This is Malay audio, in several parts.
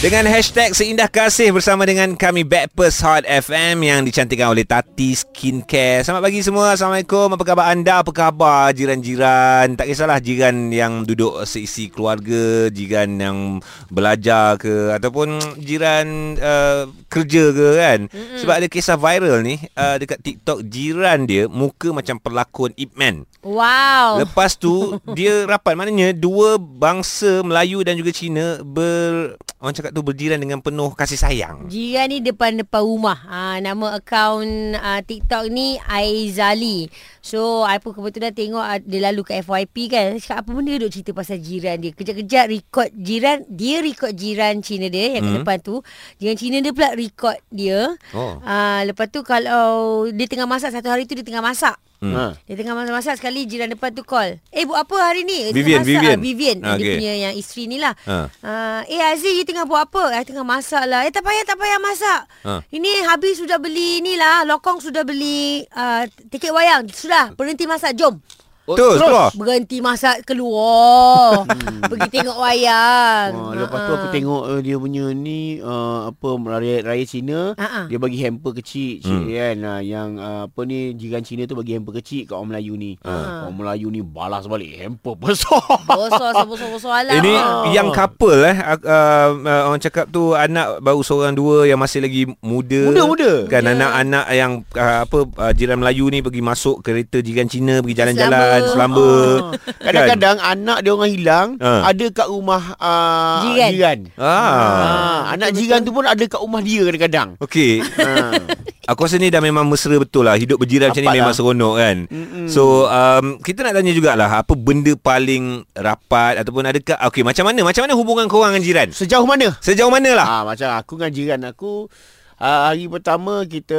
Dengan hashtag seindah kasih bersama dengan kami Backpast Hot FM yang dicantikkan oleh Tati Skincare. Selamat pagi semua. Assalamualaikum. Apa khabar anda? Apa khabar jiran-jiran? Tak kisahlah jiran yang duduk seisi keluarga, jiran yang belajar ke ataupun jiran uh, kerja ke kan. Mm-hmm. Sebab ada kisah viral ni uh, dekat TikTok jiran dia muka macam pelakon Ip Man. Wow. Lepas tu dia rapat maknanya dua bangsa Melayu dan juga Cina ber orang cakap tu berjiran dengan penuh kasih sayang. Jiran ni depan-depan rumah. Ha, nama akaun uh, TikTok ni Aizali. So, I pun kebetulan tengok uh, dia lalu ke FYP kan. Cakap apa benda duk cerita pasal jiran dia. Kejap-kejap record jiran. Dia record jiran Cina dia yang hmm. depan tu. Jiran Cina dia pula record dia. Oh. Uh, lepas tu kalau dia tengah masak, satu hari tu dia tengah masak. Hmm. Ha. Dia tengah masak-masak sekali jiran depan tu call. Eh buat apa hari ni? Dia Vivian, tengah masak. Vivian. Ah, Vivian. Ah, Dia okay. punya yang isteri ni lah. Ha. Uh, eh Aziz you tengah buat apa? I tengah masak lah. Eh tak payah tak payah masak. Ha. Ini habis sudah beli ni lah. Lokong sudah beli uh, tiket wayang. Sudah berhenti masak. Jom. Oh, Terus keluar. Berhenti masak keluar. Pergi tengok wayang. Ha, lepas tu aku ha. tengok uh, dia punya ni uh, apa raya raya Cina dia bagi hamper kecil Hmm. hmm. kan uh, yang uh, apa ni jiran Cina tu bagi hamper kecil kat orang Melayu ni. Ha. Orang Melayu ni balas balik hamper besar. Sebosor-bosor alam. Ini Ha. yang couple eh uh, uh, uh, orang cakap tu anak baru seorang dua yang masih lagi muda. Muda-muda. Kan Ya. anak-anak yang uh, apa uh, jiran Melayu ni pergi masuk kereta jiran Cina pergi jalan-jalan Selamba. selamba. Ha. Kadang-kadang anak dia orang hilang Ha. ada kat rumah uh, Jiran. jiran. Ah. Ha, anak jiran tu pun ada kat rumah dia kadang-kadang. Okey. Ha. Aku rasa ni dah memang mesra betul lah Hidup berjiran macam ni Dapat memang lah. seronok kan Mm-mm. So um, Kita nak tanya jugalah Apa benda paling rapat Ataupun adakah Okay macam mana Macam mana hubungan korang dengan jiran Sejauh mana? Sejauh mana lah Ah macam aku dengan jiran aku uh, hari pertama kita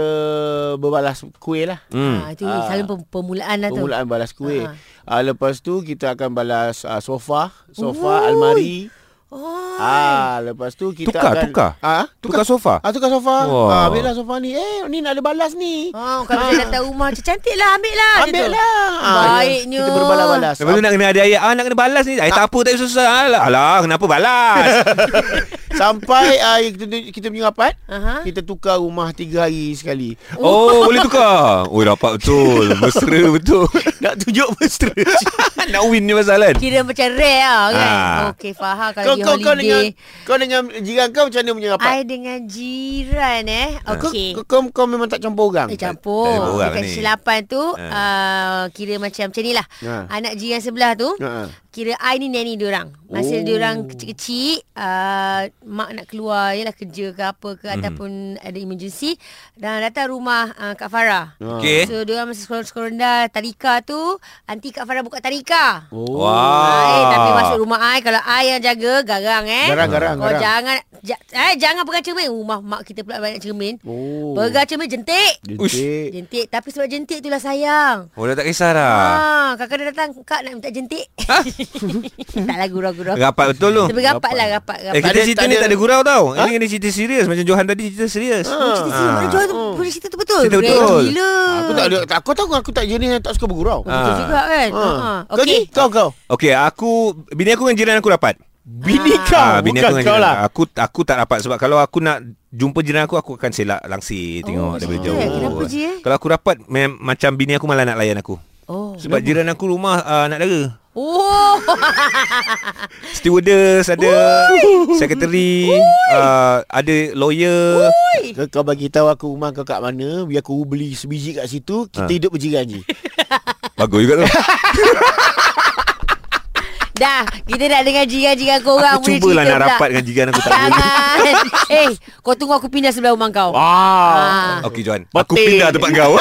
berbalas kuih lah. hmm. Ha, itu Ah. selalu pem- permulaan lah tu. Permulaan balas kuih. Ah. Uh, lepas tu kita akan balas uh, sofa, sofa, Ui. almari. Oh. Ah, lepas tu kita Tukar, akan tukar? Ah, Tukar sofa Ah, tukar sofa. Wah. Ah, ambillah sofa ni. Eh, ni nak ada balas ni. Oh, kalau dia datang rumah macam cantik lah, ambil lah. Ambil tu. lah. Ah, Baiknya. Kita berbalas-balas. Lepas tu nak kena ada ayat Ah nak kena balas ni Ay, tak apa tak susah Alah, alah kenapa balas Sampai uh, kita, kita punya rapat, Aha. kita tukar rumah tiga hari sekali. Oh boleh tukar Oh dapat betul Mesra betul Nak tunjuk mesra. Nak win ni pasal kan Kira macam rare lah kan. Ah. Okey, faham kau, kalau kau, pergi kau dengan holiday. kau dengan jiran kau macam mana punya rapat? I dengan jiran eh. Okey. Kau, kau, kau memang tak campur orang? Eh campur Tak Dekat ni. kesilapan tu Ha. uh, Kira macam macam ni lah Ha. Anak jiran sebelah tu Ha. Kira I ni nanny diorang Masa Oh. diorang kecil-kecil uh, Mak nak keluar Yalah kerja ke apa ke Mhm. Ataupun ada emergency Dan datang rumah uh, Kak Farah Okey. So diorang masa sekolah-sekolah rendah Tarika tu Anti Kak Farah buka tarika Oh. Wah. Ai, tapi masuk rumah I Kalau I yang jaga Garang eh Garang, garang, Kau garang. jangan ja, eh, Jangan pegang cermin Rumah mak kita pula banyak cermin Oh. Pegang cermin jentik Jentik. Jentik Tapi sebab jentik itulah sayang Oh dah tak kisah dah Ah, Kakak dia datang Kak nak minta jentik Tak lah gurau-gurau Rapat betul tu Tapi rapat lah Rapat, rapat. Eh kita cerita ni tak ada gurau tau ha? Ini kena cerita serius Macam Johan tadi cerita serius Oh, cerita sini Mana jual tu Oh. Boleh cerita tu betul Cerita betul. Gila Aku tak ada aku tahu aku tak jenis yang tak suka bergurau. Oh, Betul Ah. juga kan Ha. ha. Kau ni Okey kau kau. Okey aku Bini aku dengan jiran aku rapat Bini Ah. kau Ah, bini bukan aku dengan kau lah. Aku aku tak rapat sebab kalau aku nak jumpa jiran aku aku akan selak langsir tengok Oh, daripada jauh. eh? Kenapa je, eh? Kalau aku rapat mem- macam bini aku malah nak layan aku. Oh Sebab jiran aku rumah uh, nak dara. Oh Stewardess ada, sekretari, uh, ada lawyer. Kau, kau bagi tahu aku rumah kau kat mana, biar aku beli sebiji kat situ, kita Ha. hidup berjiran je. Bagus juga tu. Dah Kita nak dengar jiran-jiran korang aku cubalah nak pula. rapat dengan jiran aku tak boleh. Eh Kau tunggu aku pindah sebelah rumah kau Ah. Okey Johan, aku pindah tempat kau.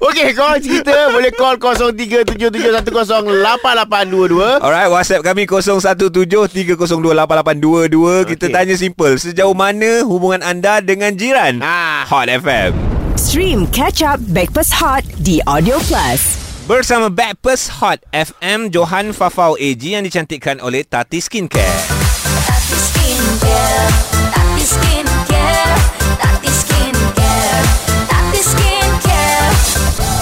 Okey, kau cerita boleh call 0377108822. Alright, WhatsApp kami 0173028822. Kita Okey. tanya simple, sejauh mana hubungan anda dengan jiran? Ah. Hot FM. Stream Catch Up Backpass Hot di Audio Plus. Bersama Backpast Hot FM Johan Fafau AG yang dicantikkan oleh Tati Skincare. Tati Skincare,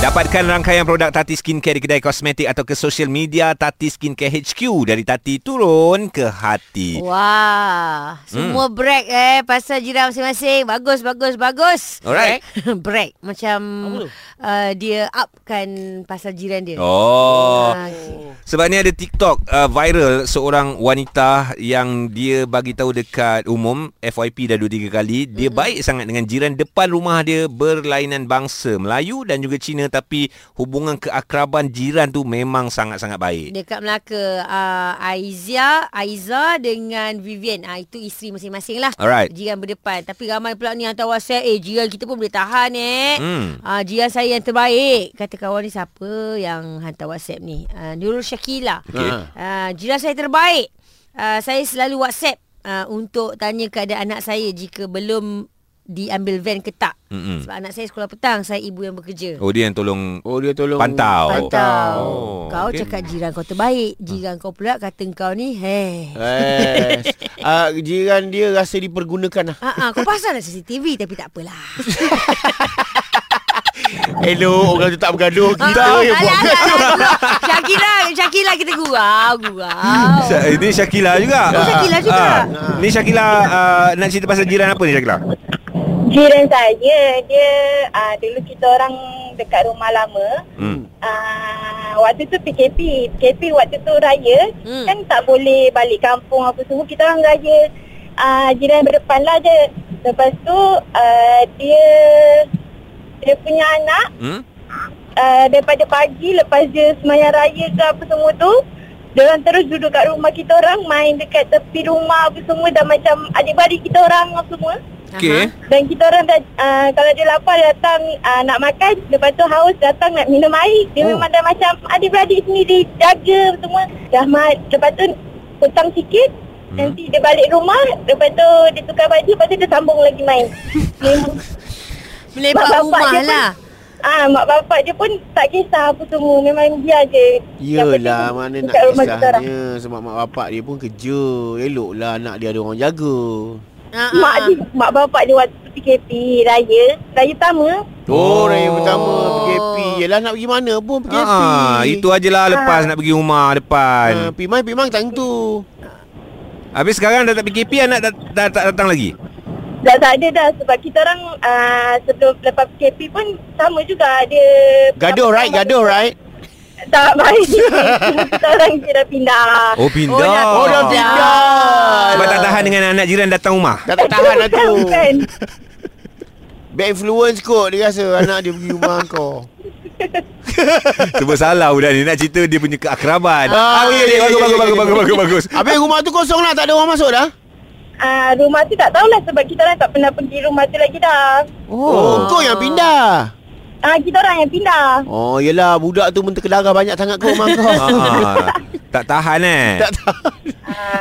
Dapatkan rangkaian produk Tati Skincare di kedai kosmetik atau ke social media Tati Skincare HQ dari Tati turun ke hati. Wah, semua Hmm. break eh pasal jiran masing-masing. Bagus, bagus, bagus. Alright. break macam Apa? Uh, dia upkan pasal jiran dia. Oh. Okay. Sebab ni ada TikTok uh, viral seorang wanita yang dia bagi tahu dekat umum FYP dah 2 3 kali dia mm-hmm. baik sangat dengan jiran depan rumah dia berlainan bangsa Melayu dan juga Cina tapi hubungan keakraban jiran tu memang sangat-sangat baik. Dekat Melaka uh, Aizia Aiza dengan Vivian ah Itu isteri masing-masing lah Alright. Jiran berdepan Tapi ramai pula ni hantar whatsapp Eh jiran kita pun boleh tahan eh Hmm. Ah Jiran saya yang terbaik Kata kawan ni siapa Yang hantar whatsapp ni uh, Nurul Syakila Okey. uh, Jiran saya terbaik uh, Saya selalu whatsapp uh, Untuk tanya keadaan anak saya Jika belum diambil van ke tak Mm-mm. Sebab anak saya sekolah petang Saya ibu yang bekerja Oh dia yang tolong Oh dia tolong Pantau. Pantau. Oh, kau okey. cakap jiran kau terbaik. Jiran kau pula kata kau ni, heh. Eh, uh, jiran dia rasa dipergunakan lah. Ah, ah, kau pasal lah CCTV tapi tak apalah. Hello, orang tu tak bergaduh. Kita Ah, yang buat bergaduh. Syakila, Syakila kita gurau, gurau. Ini Syakila juga. Oh, Syakila juga. Ah, ni Syakila uh, nak cerita pasal jiran apa ni Syakila? Jiran saya, dia uh, dulu kita orang dekat rumah lama. Hmm. Uh, waktu tu PKP. PKP waktu tu raya. Hmm. Kan tak boleh balik kampung apa semua. Kita orang raya uh, jiran berdepan lah je. Lepas tu uh, dia dia punya anak Hmm? uh, daripada pagi lepas dia semayang raya ke apa semua tu dia orang terus duduk kat rumah kita orang main dekat tepi rumah apa semua dah macam adik-beradik kita orang apa semua Okey. dan kita orang dah uh, kalau dia lapar dia datang uh, nak makan lepas tu haus datang nak minum air dia Oh. memang dah macam adik-beradik sendiri jaga semua dah mat lepas tu hutang sikit Hmm. nanti dia balik rumah lepas tu dia tukar baju lepas tu dia sambung lagi main Melepak Mak rumah dia pun- lah. Ah, mak bapak dia pun tak kisah apa semua. Memang dia je. Yelah, mana nak kisahnya. Sebab mak bapak dia pun kerja. Eloklah anak dia ada orang jaga. Ah, Mak ah. dia, mak bapak dia waktu PKP raya, raya pertama. Oh, Oh. raya pertama PKP. Yelah nak pergi mana pun PKP. Ah, itu ajalah lepas nak pergi rumah Ah, depan. Pimai, Pimang tak tentu. Habis sekarang dah tak PKP anak dah, dah tak datang lagi. Dah tak ada dah sebab kita orang uh, sebelum lepas PKP pun sama juga dia Gaduh right, gaduh right. Tak baik. kita orang je dah pindah. Oh pindah. Oh, dah- Oh, dah pindah. Sebab tak tahan dengan anak jiran datang rumah. Dah tak tahan lah tu. Bukan. Bad influence kot dia rasa anak dia pergi rumah kau. Cuba salah budak ni nak cerita dia punya keakraban. Ah, Ah, bagus, bagus, bagus, bagus, bagus, bagus. Habis rumah tu kosong lah, tak ada orang masuk dah. Uh, rumah tu tak tahulah sebab kita orang tak pernah pergi rumah tu lagi dah. Oh, kau yang pindah. Ah, kita orang yang pindah. Oh, yelah budak tu mentera darah banyak sangat kau rumah kau. Ah, tak tahan eh. tak tahan.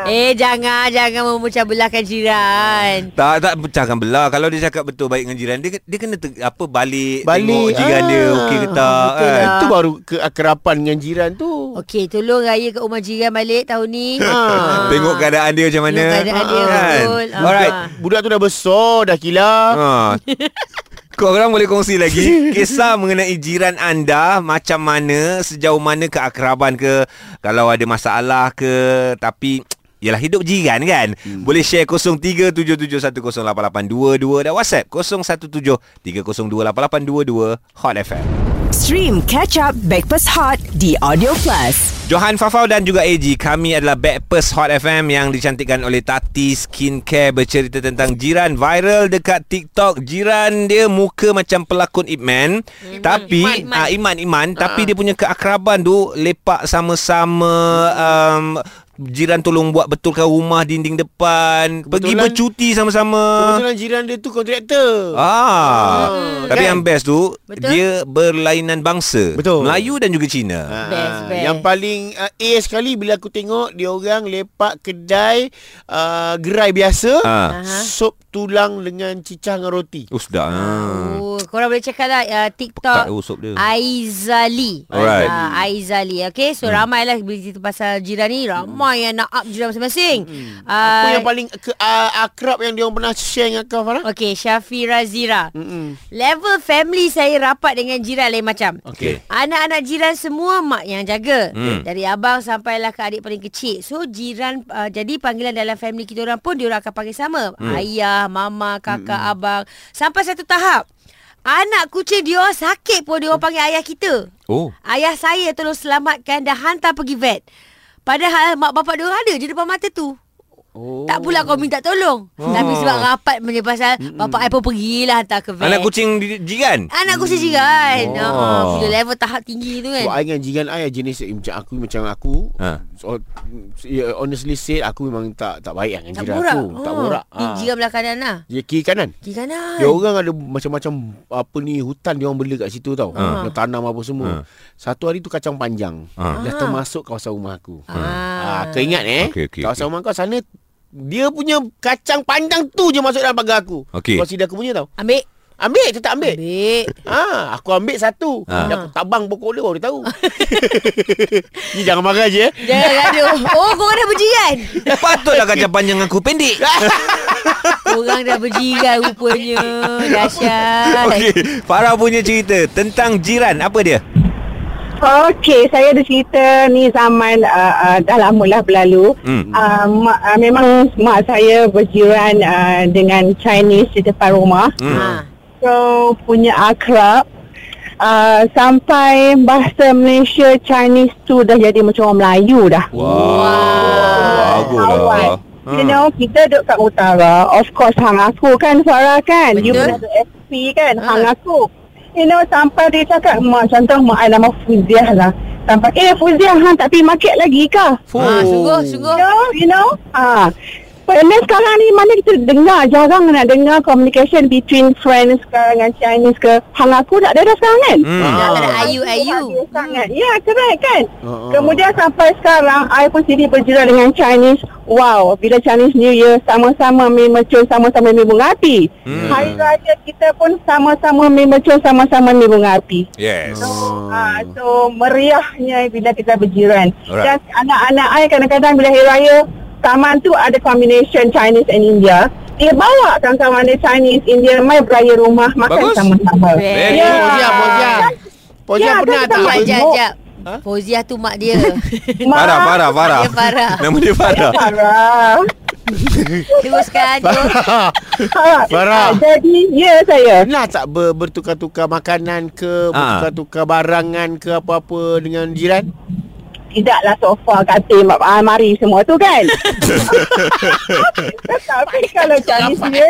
Eh, jangan. Jangan memecah belahkan jiran. Tak tak pecahkan belah Kalau dia cakap betul baik dengan jiran Dia dia kena te, apa balik, Balik, Tengok jiran ah. dia Okey ke tak kan? lah. Itu baru keakrapan dengan jiran tu. Okey, tolong raya ke rumah jiran balik tahun ni. Ah. Tengok keadaan dia macam mana Tengok keadaan dia, kan? betul. Ah. Alright Budak tu dah besar dah kila. ha. Korang boleh kongsi lagi Kisah mengenai jiran anda Macam mana Sejauh mana keakraban ke Kalau ada masalah ke Tapi Yalah hidup jiran kan hmm. Boleh share 0377108822 Dan WhatsApp 0173028822 Hot FM Stream Catch Up Backpass Hot di Audio Plus. Johan Fafau dan juga AG Kami adalah Backpast Hot FM Yang dicantikkan oleh Tati Skincare Bercerita tentang jiran viral dekat TikTok Jiran dia muka macam pelakon Ip Man Tapi Iman, Iman. ah, Iman, Iman Tapi dia punya keakraban tu Lepak sama-sama um, Jiran tolong buat betulkan rumah dinding depan Pergi Kebetulan- bercuti sama-sama Kebetulan jiran dia tu kontraktor. Ah, Hmm, tapi kan? yang best tu Betul. dia berlainan bangsa. Betul. Melayu dan juga Cina. Ah, Best, best. Yang paling uh, A sekali bila aku tengok dia orang lepak kedai uh, gerai biasa Ah. Sup tulang dengan cicah dengan roti. Oh, sedap. Ah. Oh, korang boleh check out lah uh, TikTok. Aizali. Alright. Uh, Aizali. Okay, so hmm. ramai lah bila cerita pasal jiran ni. Ramai yang nak up jiran masing-masing. Hmm. Apa yang paling ke, uh, akrab yang dia orang pernah share dengan kau Farah? Okay, Syafira Zira. Mm-mm. Level family saya rapat dengan jiran lain macam. Okey. Anak-anak jiran semua mak yang jaga. Hmm. Dari abang sampailah ke adik paling kecil. So jiran uh, jadi panggilan dalam family kita orang pun dia orang akan panggil sama. Hmm. Ayah, mama, kakak, hmm. abang. Sampai satu tahap anak kucing dia sakit pun dia orang panggil ayah kita. Oh. Ayah saya tolong selamatkan dan hantar pergi vet. Padahal mak bapak dia orang ada je depan mata tu. Oh. Tak pula kau minta tolong. Oh. Tapi sebab rapat punya pasal mm bapak I pun pergilah hantar ke vet. Anak kucing jiran. Anak kucing jiran. Oh. Oh. Uh, bila level tahap tinggi tu kan. I dengan jiran I jenis macam aku macam aku. Ha. So, yeah, honestly said aku memang tak tak baik dengan Tak jiran borak. aku. Tak borak. Ni jiran belah kanan lah. Dia kiri kanan. Kiri kanan. Dia orang ada macam-macam apa ni hutan dia orang bela kat situ tau. Ha. Dia tanam apa semua. Satu hari tu kacang panjang. Ha. Dah termasuk kawasan rumah aku. Ah. Ah, kau ingat eh? Okey, okey, kawasan okey. rumah kau sana dia punya kacang panjang tu je masuk dalam pagar aku. Okey. Consider aku punya tau. Ambil. Ambil tetap ambil. Ambil. Ah, aku ambil satu. Dia aku tabang pokok dia baru dia tahu. Ni jangan marah je. eh. Jangan gaduh. Oh, korang dah berjiran. Patutlah kacang panjang aku pendek. Korang dah berjiran rupanya. Dahsyat. Okey, Farah punya cerita tentang jiran. Apa dia? Okey, saya ada cerita ni zaman uh, uh, dah lama lah berlalu. Hmm. Uh, mak, uh, memang mak saya berjiran uh, dengan Chinese di depan rumah. Hmm. Ha. So, punya akrab. Uh, sampai bahasa Malaysia Chinese tu dah jadi macam orang Melayu dah. Wow. Bagus lah. Awal. You know, kita duduk kat utara. Of course, hang aku kan, Farah kan. You Betul. pernah ada SP kan, Ha. hang aku. You know, sampai dia cakap, mak contoh mak I nama Fuziah lah. Sampai, eh Fuziah, hang tak pergi market lagi ke? Ha, sungguh, sungguh. You know, you know. Ah. Padahal sekarang ni mana kita dengar Jarang nak dengar communication Between friends sekarang dengan Chinese ke Hang aku tak ada dah sekarang kan Hmm. Ada Ah, ayu, ayu. sangat. Ya, correct kan? Oh, oh. Kemudian sampai sekarang, I pun sendiri berjiran dengan Chinese. Wow, bila Chinese New Year, sama-sama mi sama-sama mi bunga api. Hmm. Hari Raya kita pun sama-sama mi sama-sama mi bunga api. Yes. So, ah, so meriahnya bila kita berjiran. Alright. Dan anak-anak I kadang-kadang bila Hari Raya, taman tu ada combination Chinese and India. Dia bawa kawan-kawan dia Chinese, India, mai beraya rumah, makan Bagus. sama-sama. Very Ya. Fauziah, Fauziah. Fauziah Ya, pernah tak? kita Jap, jap, Tengok. jap. Fauziah tu mak dia. Farah, Farah, Farah. Dia Farah. Nama dia Farah. Farah. Teruskan. Farah. Ah, Jadi, ya saya. Pernah tak ber, bertukar-tukar makanan ke, Ah. bertukar-tukar barangan ke apa-apa dengan jiran? Tidaklah sofa, katil, mak- almari semua tu kan. Tapi kalau Chinese dia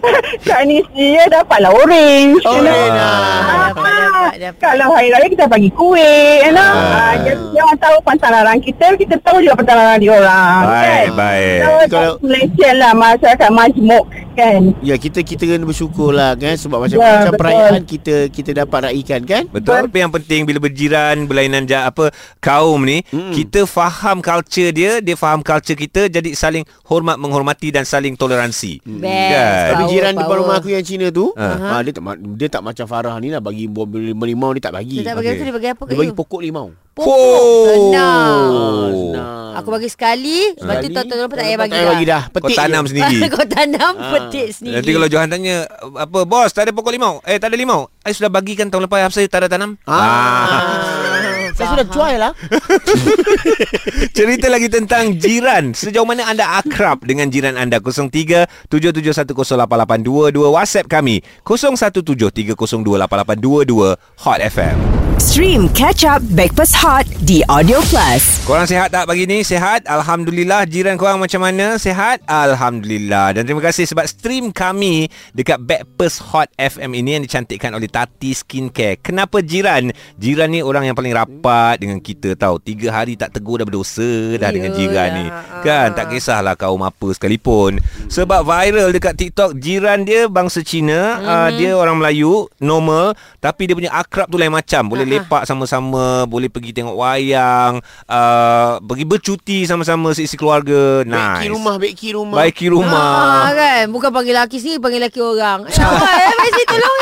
Chinese dia dapatlah orange. you know. Orange, Ah, ah. Dapat, dapat, dapat. Kalau hari raya kita bagi kuih, you know. Ah. Jadi dia orang tahu pantalaran kita, kita tahu juga pantalaran dia orang. Baik, kan? baik. So, Kalau- Malaysia lah masyarakat majmuk kan. Ya, kita kita kena bersyukur lah kan sebab macam Ya, macam betul. perayaan kita kita dapat raikan kan? Betul. Tapi yang penting bila berjiran, berlainan ja, apa kaum ni, Mm-mm. kita faham culture dia, dia faham culture kita, jadi saling hormat menghormati dan saling toleransi. Best. Kan? Tapi Power, jiran depan power. rumah aku yang Cina tu, Ah. ah, dia tak dia tak macam Farah ni lah bagi buah limau dia tak bagi. Dia tak bagi Okey. apa, dia bagi apa Dia bagi pokok limau. Oh. Senang. Ah, senang. Aku bagi sekali, lepas tu lepas tak payah bagi payah bagi dah. Kau Petik tanam je. sendiri. Kau tanam Ah. petik sendiri. Nanti kalau Johan tanya Apa bos tak ada pokok limau Eh tak ada limau Saya sudah bagikan tahun lepas Apa saya tak ada tanam Ah. Saya sudah jual lah. Cerita lagi tentang jiran Sejauh mana anda akrab Dengan jiran anda 03 77108822 WhatsApp kami 0173028822 Hot FM Stream Catch Up Backpass Hot di Audio Plus. Korang sihat tak pagi ni? Sihat? Alhamdulillah. Jiran korang macam mana? Sihat? Alhamdulillah. Dan terima kasih sebab stream kami dekat Backpast Hot FM ini yang dicantikkan oleh Tati Skincare. Kenapa jiran? Jiran ni orang yang paling rapat dengan kita tahu. Tiga hari tak tegur dah berdosa dah dengan jiran ni. Yalah. Kan? Tak kisahlah kaum apa sekalipun. Sebab viral dekat TikTok, jiran dia bangsa Cina. Mm-hmm. Uh, dia orang Melayu, normal. Tapi dia punya akrab tu lain macam. Boleh lepak sama-sama, boleh pergi tengok wayang, uh, pergi bercuti sama-sama seisi keluarga. Nice. Beki rumah, beki rumah. Baiki rumah. Ah, kan Bukan panggil lelaki sini Panggil lelaki orang Eh, abang, eh, tolong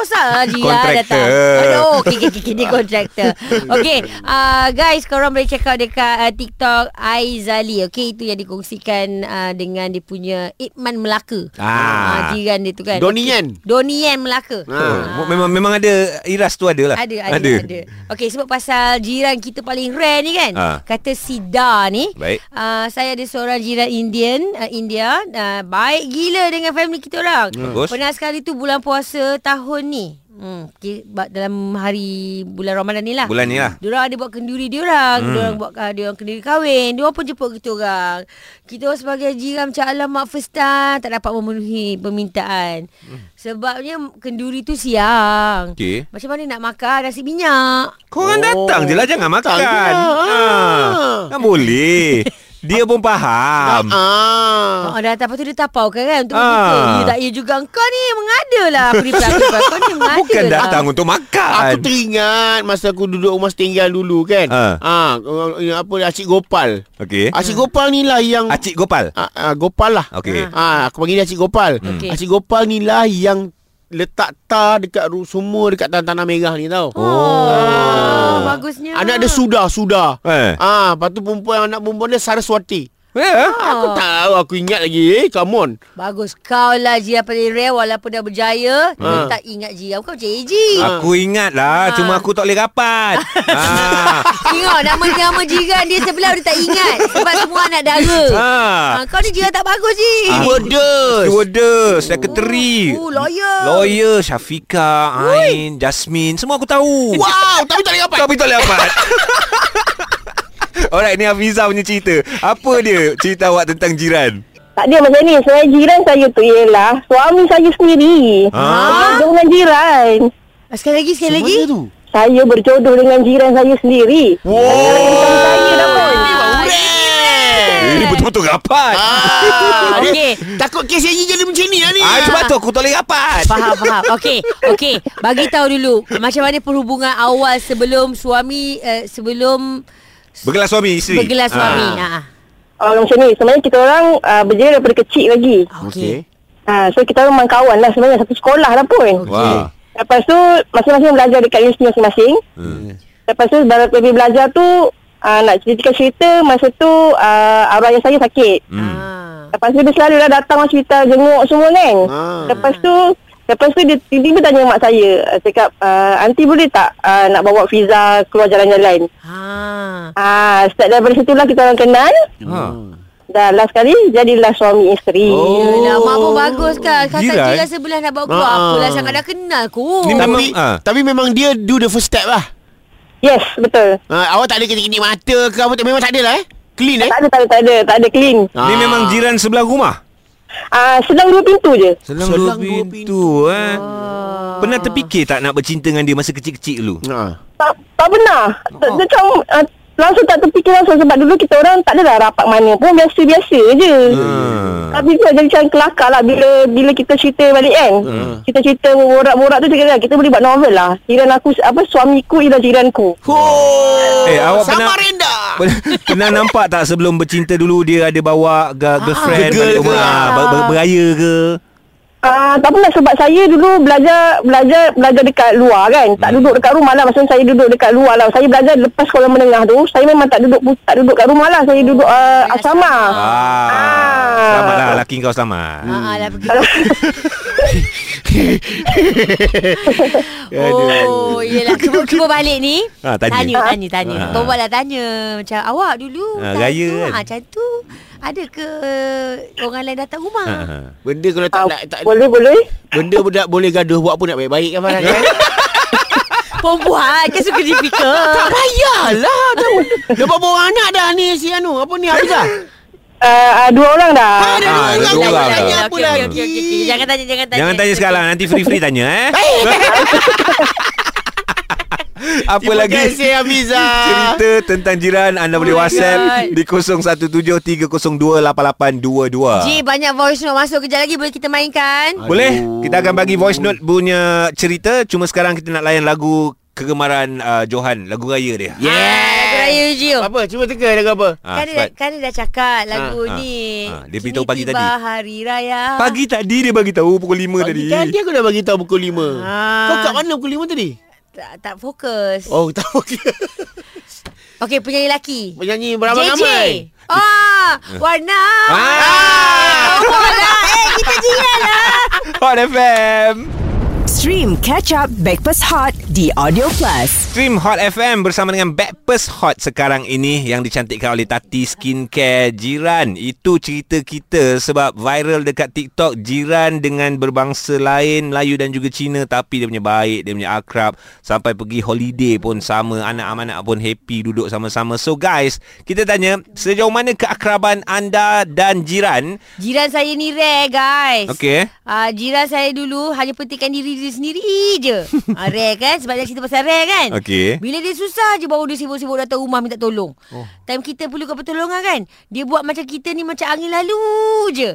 Tak usah lah Jia Kontraktor. datang Aduh Okay okay okay Dia kontraktor Okay uh, Guys korang boleh check out Dekat uh, TikTok Aizali Okay itu yang dikongsikan uh, Dengan dia punya Itman Melaka Ah. uh, Jiran dia tu kan Yen. Donnie Yen Melaka Oh, memang memang ada iras tu ada lah. ada, ada, ada. ada. Okey, sebab pasal jiran kita paling rare ni kan. Ah. Kata Sida ni. Baik. Uh, saya ada seorang jiran Indian, uh, India. Uh, baik gila dengan family kita orang. Bagus. Pernah sekali tu bulan puasa tahun ni. Hmm, okay, dalam hari bulan Ramadan ni lah. Bulan ni lah. Diorang ada buat kenduri diorang. Hmm. Diorang buat uh, diorang kenduri kahwin. Diorang pun jemput kita orang. Kita orang sebagai jiran macam alamak first time tak dapat memenuhi permintaan. Hmm. Sebabnya kenduri tu siang. Okey. Macam mana nak makan nasi minyak? Korang Oh. datang je lah Jangan makan lah. ha. Kan boleh Dia pun faham Ah. Oh, dah lepas tu dia tapau kan, kan untuk Ah. buka. Dia tak ya juga. Kau ni mengada lah. Peripah-peripah. Kau ni mengada Bukan lah. datang untuk makan Aku teringat masa aku duduk rumah setinggal dulu kan. Ah. Ah, apa Acik Gopal. Okey Acik Gopal ni lah yang Acik Gopal Ah, ah, Gopal lah. Okey Ah, aku panggil dia Acik Gopal. Okey. Acik Gopal ni lah yang letak tar dekat semua dekat tanah merah ni tau. Oh, bagusnya. Anak dia sudah sudah. Eh. Ah, lepas tu perempuan anak perempuan dia Saraswati. Ya Aku tahu, aku ingat lagi. Eh, come on. Bagus. Kau lah Jia paling rare walaupun dah berjaya. Dia tak ingat Jia. Kau macam AJ. Aku ingat lah Ah. Cuma aku tak boleh rapat ha. Tengok nama-nama jiran dia sebelah dia tak ingat. Sebab semua anak dara. ha. Ha, kau ni jiran tak bagus Ji. Stewardess. Stewardess Secretary Oh, lawyer. Lawyer Syafiqah Ain Jasmine Semua aku tahu Wow, tapi tak boleh dapat. Tapi tak boleh dapat Alright ni Hafiza punya cerita Apa dia cerita awak tentang jiran Tak ada macam ni. Sebenarnya jiran saya tu ialah suami saya sendiri. Ha? Berjodoh dengan jiran. Ah, Sekali lagi, sekali lagi. Mana tu? Saya berjodoh dengan jiran saya sendiri. Wow. saya dah pun. Eh betul-betul rapat Ah, Okey. okay. Takut kes yang jadi macam ni lah ni. Ah, sebab tu aku tak boleh rapat Faham, faham. Okey, okey. Bagi tahu dulu macam mana perhubungan awal sebelum suami uh, sebelum Bergelar suami isteri bergelar suami. Ah. Ha. Oh, macam ni. Sebenarnya kita orang uh, berjaya daripada kecil lagi. Okey. Ha, so kita orang memang kawan lah sebenarnya. Satu sekolah lah pun. Wah Lepas tu masing-masing belajar dekat universiti masing-masing. Hmm. Lepas tu baru lebih belajar tu uh, nak cerita-cerita masa tu uh, arwah ayah saya sakit. Hmm. Ah. Lepas tu dia selalu lah datang cerita jenguk semua kan. Ah. Lepas tu Lepas tu dia tiba-tiba tanya mak saya uh, Cakap uh, Aunty boleh tak uh, Nak bawa Fiza Keluar jalan-jalan Ha. Ah, Start daripada situlah Kita orang kenal Ha. Dan last kali Jadilah suami isteri Oh. Yelah, mak pun bagus kan. Kata Jiran. jiran sebelah nak bawa keluar. Ah. Apalah sangat dah kenal ku. Ni memang- Tapi, Ah. tapi memang dia do the first step lah. Yes betul Ah, awak tak ada kedip-kedip mata ke apa tak? Memang tak ada lah eh? Clean eh? Tak ada tak ada tak ada Tak ada clean Ni memang jiran sebelah rumah Ah, Sedang dua pintu je Selang, Selang dua dua pintu, eh. Pernah terfikir tak nak bercinta dengan dia masa kecil-kecil dulu? Ha. Tak, tak benar oh. Macam uh, Langsung tak terfikir langsung Sebab dulu kita orang Tak adalah rapat mana pun Biasa-biasa je Hmm. Tapi tu jadi macam kelakar lah Bila bila kita cerita balik kan Hmm. Kita cerita borak-borak tu cakap, Kita boleh buat novel lah Jiran aku Apa suamiku ialah jiranku Oh, Eh, awak pernah- Samarinda. Pernah nampak tak sebelum bercinta dulu dia ada bawa ga- girlfriend Girl balik ke? ah, ber- ber- beraya ke? Ah, tak pernah sebab saya dulu belajar belajar belajar dekat luar kan. Tak duduk dekat rumah lah. Maksudnya saya duduk dekat luar lah. Saya belajar lepas sekolah menengah tu. Saya memang tak duduk tak duduk kat rumah lah. Saya duduk uh, asrama. Ah. Selamatlah laki kau selamat. Ha ah, lah. Oh, yelah. Cuba, cuba balik ni. Ah, tanya. Tanya, tanya, tanya. Ah. Bawa lah tanya. Macam awak dulu. Ah, time gaya tu, kan? Ah, macam tu. Ada ke orang lain datang rumah? Ha, ha. Benda kalau tak, Ah, tak, tak boleh boleh. benda budak boleh gaduh buat pun nak baik-baik kan Farah kan? Perempuan kan suka difficult. tak payahlah. Dah, dah berapa orang anak dah ni si Anu? Apa ni Hafizah? Uh, uh, dua orang dah. Ah, dah Ah, dua orang. dua orang tanya dah. apa lagi. Jangan tanya, jangan tanya. Jangan tanya sekarang Nanti free-free tanya eh Apa Terima lagi kasih. Cerita tentang jiran Anda boleh Oh my whatsapp Di 0173028822 Ji, banyak voice note masuk kejap lagi boleh kita mainkan. Boleh Kita akan bagi voice note punya cerita Cuma sekarang kita nak layan lagu Kegemaran uh, Johan Lagu raya dia Yeah. Lagu raya saya je. Apa? Cuba teka lagu apa? Ah, kan, dia, kan dia dah cakap lagu Ah, ni. ah. Dia beritahu pagi tiba tadi. hari raya. Pagi tadi dia bagi tahu pukul 5 tadi. Pagi tadi aku dah bagi tahu pukul 5. Ah. Kau kat mana pukul 5 tadi? Tak, tak fokus. Oh, tak okey. Okey, penyanyi lelaki. Penyanyi JJ. beramai-ramai. Ah, warna. Ah. Oh, lah. Eh, kita jiran lah. Hot FM. Stream Catch Up Backpass Hot di Audio Plus. Stream Hot FM bersama dengan Backpast Hot sekarang ini yang dicantikkan oleh Tati Skincare Jiran. Itu cerita kita sebab viral dekat TikTok jiran dengan berbangsa lain Melayu dan juga Cina tapi dia punya baik, dia punya akrab sampai pergi holiday pun sama, anak-anak pun happy duduk sama-sama. So guys, kita tanya sejauh mana keakraban anda dan jiran? Jiran saya ni rare, guys. Okey. Ah, jiran saya dulu hanya pentingkan diri dia sendiri je. ah, rare kan? Sebab dia cerita pasal rare kan? Okey. Bila dia susah je baru dia sibuk-sibuk datang rumah minta tolong. Oh. Time kita perlukan pertolongan kan? Dia buat macam kita ni macam angin lalu je.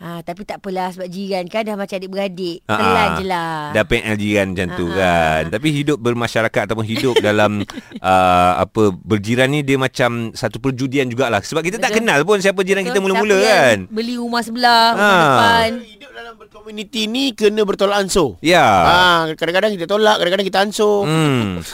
Ha, tapi tak apalah sebab jiran kan dah macam adik-beradik. Ah, Pelan ah. je lah. Dah PL jiran macam tu Ah, kan. Tapi hidup bermasyarakat ataupun hidup dalam uh, apa berjiran ni dia macam satu perjudian jugalah. Sebab kita tak Betul. kenal pun siapa jiran kita Betul, mula-mula siapa kan. yang Beli rumah sebelah, rumah Ah. depan. Hidup dalam berkomuniti ni kena bertolak ansur. Ya. Ah, kadang-kadang kita tolak, kadang-kadang kita ansur. Hmm.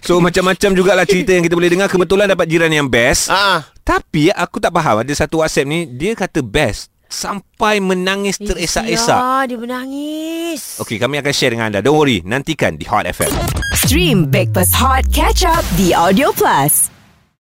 So macam-macam jugalah cerita yang kita boleh dengar kebetulan dapat jiran yang best. Ah, Tapi aku tak faham ada satu WhatsApp ni dia kata best sampai menangis teresak-esak. Ya, dia menangis. Okey, kami akan share dengan anda. Don't worry, nantikan di Hot FM. Stream Backpass Hot Catch Up di Audio Plus.